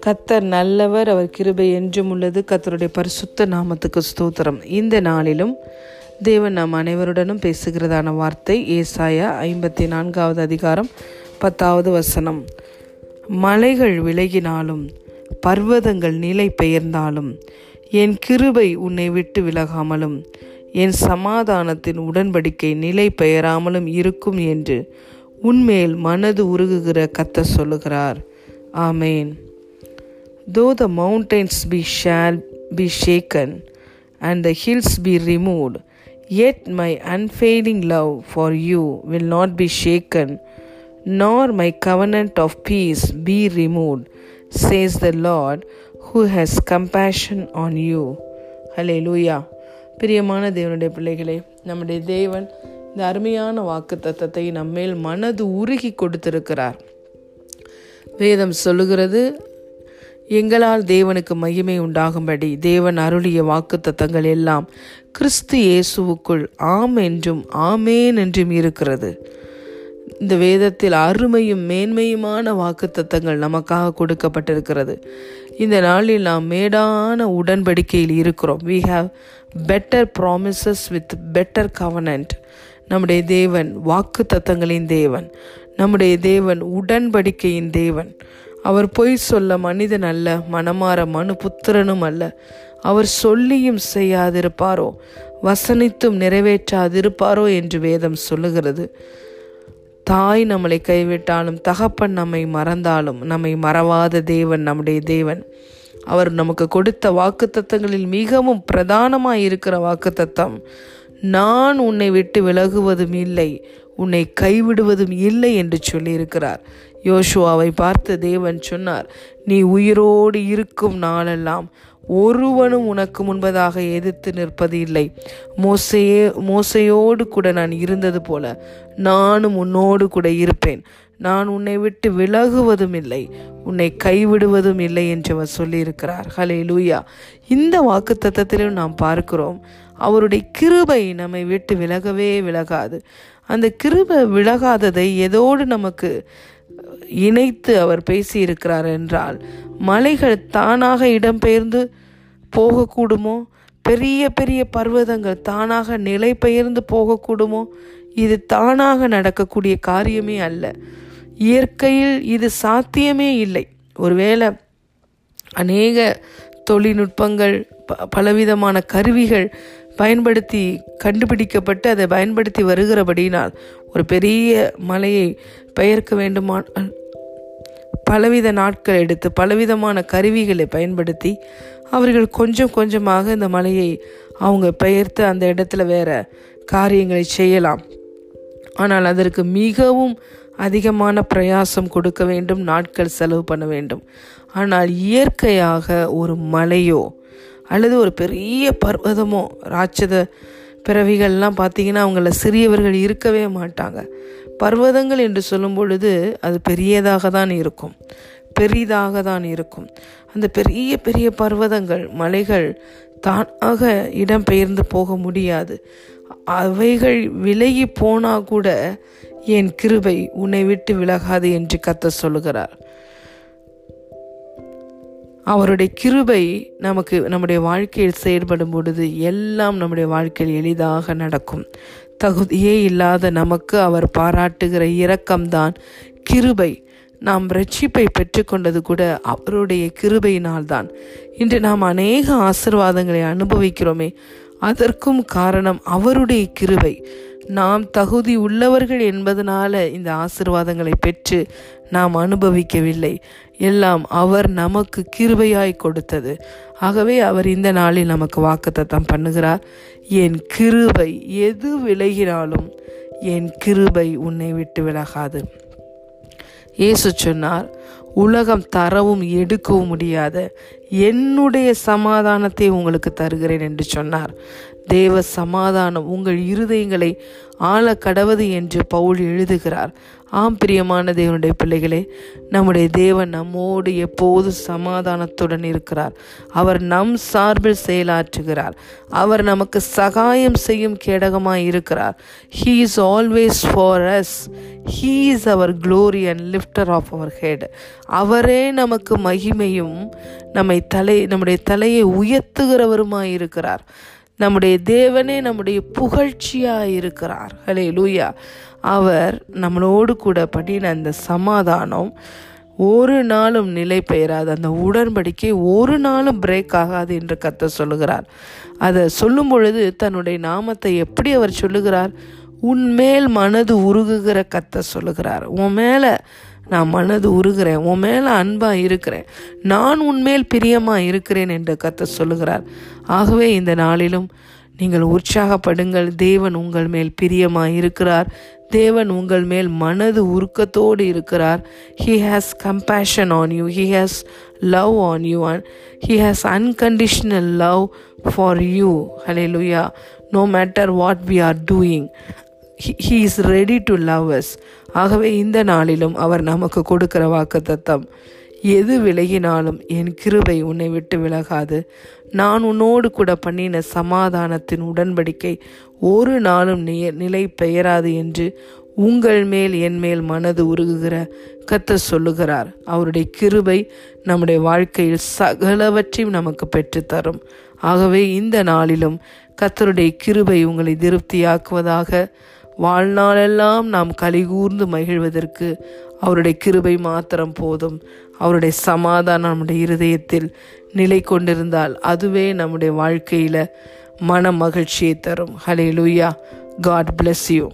கத்தர் நல்லவர் அவர் கிருபை என்றும் உள்ளது. கத்தருடைய பரிசுத்த நாமத்துக்கு ஸ்தோத்திரம். இந்த நாளிலும் தேவன் நாம் அனைவருடனும் பேசுகிறதான வார்த்தை ஏசாயா ஐம்பத்தி நான்காவது அதிகாரம் பத்தாவது வசனம். மலைகள் விலகினாலும் பர்வதங்கள் நிலை பெயர்ந்தாலும் என் கிருபை உன்னை விட்டு விலகாமலும் என் சமாதானத்தின் உடன்படிக்கை நிலை பெயராமலும் இருக்கும் என்று உன்மேல் மனது உருகுகிற கத்த சொல்லுகிறார் ஆமேன் Though the mountains be shall be shaken and the hills be removed, yet my unfailing love for you will not be shaken, nor my covenant of peace be removed, says the Lord who has compassion on you. Hallelujah. பிரியமான தேவனுடைய பிள்ளைகளே நம்முடைய தேவன் இந்த அருமையான வாக்கு தத்தத்தை நம்மேல் மனது உருகி கொடுத்திருக்கிறார். வேதம் சொல்லுகிறது எங்களால் தேவனுக்கு மகிமை உண்டாகும்படி தேவன் அருளிய வாக்கு தத்தங்கள் எல்லாம் கிறிஸ்து இயேசுவுக்குள் ஆம் என்றும் ஆமேன் என்றும் இருக்கிறது. இந்த வேதத்தில் அருமையும் மேன்மையுமான வாக்கு தத்தங்கள் நமக்காக கொடுக்கப்பட்டிருக்கிறது. இந்த நாளில் நாம் மேடான உடன்படிக்கையில் இருக்கிறோம். We have better promises with better covenant நம்முடைய தேவன் வாக்கு தத்தங்களின் தேவன். நம்முடைய தேவன் உடன்படிக்கையின் தேவன். அவர் பொய் சொல்ல மனிதன் அல்ல மனமாற மனு புத்திரனும் அல்ல. அவர் சொல்லியும் செய்யாதிருப்பாரோ வசனித்தும் நிறைவேற்றாதிருப்பாரோ என்று வேதம் சொல்லுகிறது. தாய் நம்மளை கைவிட்டாலும் தகப்பன் நம்மை மறந்தாலும் நம்மை மறவாத தேவன் நம்முடைய தேவன். அவர் நமக்கு கொடுத்த வாக்குத்தத்தங்களில் மிகவும் பிரதானமாக இருக்கிற வாக்குத்தத்தம் நான் உன்னை விட்டு விலகுவதும் இல்லை உன்னை கைவிடுவதும் இல்லை என்று சொல்லியிருக்கிறார். யோசுவாவை பார்த்து தேவன் சொன்னார் நீ உயிரோடு இருக்கும் நாளெல்லாம் ஒருவனும் உனக்கு முன்பதாக எதிர்த்து நிற்பது இல்லை. மோசையே மோசையோடு கூட நான் இருந்தது போல நானும் உன்னோடு கூட இருப்பேன். நான் உன்னை விட்டு விலகுவதும் இல்லை உன்னை கைவிடுவதும் இல்லை என்று அவர் சொல்லியிருக்கிறார். ஹலே லூயா இந்த வாக்கு தத்தத்திலும் நாம் பார்க்கிறோம் அவருடைய கிருபை நம்மை விட்டு விலகவே விலகாது. அந்த கிருபை விலகாததை எதோடு நமக்கு இணைத்து அவர் பேசியிருக்கிறார் என்றால் மலைகள் தானாக இடம்பெயர்ந்து போகக்கூடுமோ? பெரிய பெரிய பர்வதங்கள் தானாக நிலை பெயர்ந்து போகக்கூடுமோ? இது தானாக நடக்கக்கூடிய காரியமே அல்ல. இயற்கையில் இது சாத்தியமே இல்லை. ஒருவேளை அநேக தொழில்நுட்பங்கள் ப பலவிதமான கருவிகள் பயன்படுத்தி கண்டுபிடிக்கப்பட்டு அதை பயன்படுத்தி வருகிறபடினால் ஒரு பெரிய மலையை பெயர்க்க வேண்டுமானால் பலவித நாட்கள் எடுத்து பலவிதமான கருவிகளை பயன்படுத்தி அவர்கள் கொஞ்சம் கொஞ்சமாக இந்த மலையை அவங்க பெயர்த்து அந்த இடத்துல வேற காரியங்களை செய்யலாம். ஆனால் அதற்கு மிகவும் அதிகமான பிரயாசம் கொடுக்க வேண்டும் நாட்கள் செலவு பண்ண வேண்டும். ஆனால் இயற்கையாக ஒரு மலையோ அல்லது ஒரு பெரிய பர்வதமோ ராட்சத பிறவிகள்லாம் பார்த்தீங்கன்னா அவங்கள சிறியவர்கள் இருக்கவே மாட்டாங்க. பர்வதங்கள் என்று சொல்லும் பொழுது அது பெரியதாக தான் இருக்கும். பெரிதாக தான் இருக்கும். அந்த பெரிய பெரிய பர்வதங்கள் மலைகள் தானாக இடம்பெயர்ந்து போக முடியாது. அவைகள் விலகி போனா கூட என் கிருபை உன்னை விட்டு விலகாது என்று கத்த சொல்லுகிறார். அவருடைய கிருபை நமக்கு நம்முடைய வாழ்க்கையில் செயல்படும் பொழுது எல்லாம் நம்முடைய வாழ்க்கையில் எளிதாக நடக்கும். தகுதியே இல்லாத நமக்கு அவர் பாராட்டுகிற இரக்கம்தான் கிருபை. நாம் ரட்சிப்பை பெற்றுக்கொண்டது கூட அவருடைய கிருபையினால்தான். இன்று நாம் அநேக ஆசிர்வாதங்களை அனுபவிக்கிறோமே அதற்கும் காரணம் அவருடைய கிருபை. நாம் தகுதி உள்ளவர்கள் என்பதனால இந்த ஆசிர்வாதங்களை பெற்று நாம் அனுபவிக்கவில்லை. எல்லாம் அவர் நமக்கு கிருபையாய் கொடுத்தது. ஆகவே அவர் இந்த நாளில் நமக்கு வாக்குத்தத்தம் பண்ணுகிறார். என் கிருபை எது விலகினாலும் என் கிருபை உன்னை விட்டு விலகாது. இயேசு சொன்னார் உலகம் தரவும் எடுக்கவும் முடியாத. என்னுடைய சமாதானத்தை உங்களுக்கு தருகிறேன் என்று சொன்னார். தேவ சமாதானம் உங்கள் இருதயங்களை ஆள கடவது என்று பவுல் எழுதுகிறார். ஆம் பிரியமான தேவனுடைய பிள்ளைகளே நம்முடைய தேவன் நம்மோடு எப்போது சமாதானத்துடன் இருக்கிறார். அவர் நம் சார்பில் செயலாற்றுகிறார். அவர் நமக்கு சகாயம் செய்யும் கேடகமாய் இருக்கிறார். He is always for us he is our glory and lifter of our head அவரே நமக்கு மகிமையும் நம்மை தலை நம்முடைய தலையை உயர்த்துகிறவருமாய் இருக்கிறார். நம்முடைய தேவனே நம்முடைய புகழ்ச்சியாக இருக்கிறார். ஹலே லூயா அவர் நம்மளோடு கூட பண்ணின அந்த சமாதானம் ஒரு நாளும் நிலை பெயராது அந்த உடன்படிக்கை ஒரு நாளும் பிரேக் ஆகாது என்று கத்த சொல்லுகிறார். அதை சொல்லும் பொழுது தன்னுடைய நாமத்தை எப்படி அவர் சொல்லுகிறார்? உன்மேல் மனது உருகுகிற கத்த சொல்லுகிறார். உன் மேலே நான் மனது உருகிறேன். உன் மேலே அன்பாக இருக்கிறேன். நான் உன்மேல் பிரியமாக இருக்கிறேன் என்று கத்த சொல்லுகிறார். ஆகவே இந்த நாளிலும் நீங்கள் உற்சாகப்படுங்கள். தேவன் உங்கள் மேல் பிரியமாக இருக்கிறார். தேவன் உங்கள் மேல் மனது உருக்கத்தோடு இருக்கிறார். He has compassion on you he has love on you and he has unconditional love for you hallelujah no matter what we are doing he is ready to love us ஆகவே இந்த நாளிலும் அவர் நமக்கு கொடுக்கிற வாக்கு தத்தம் எது விலகினாலும் என் கிருபை உன்னை விட்டு விலகாது. நான் உன்னோடு கூட பண்ணின சமாதானத்தின் உடன்படிக்கை ஒரு நாளும் நிலை பெயராது என்று உங்கள் மேல் என் மேல் மனது உருகுகிற கத்த சொல்லுகிறார். அவருடைய கிருபை நம்முடைய வாழ்க்கையில் சகலவற்றையும் நமக்கு பெற்றுத்தரும். ஆகவே இந்த நாளிலும் கத்தருடைய கிருபை உங்களை திருப்தியாக்குவதாக வாழ்நாளெல்லாம் நாம் கலிகூர்ந்து மகிழ்வதற்கு அவருடைய கிருபை மாத்திரம் போதும். அவருடைய சமாதானம் நம்முடைய இருதயத்தில் நிலை கொண்டிருந்தால் அதுவே நம்முடைய வாழ்க்கையில் மன மகிழ்ச்சியை தரும். ஹலே லூயா காட் பிளஸ் யூ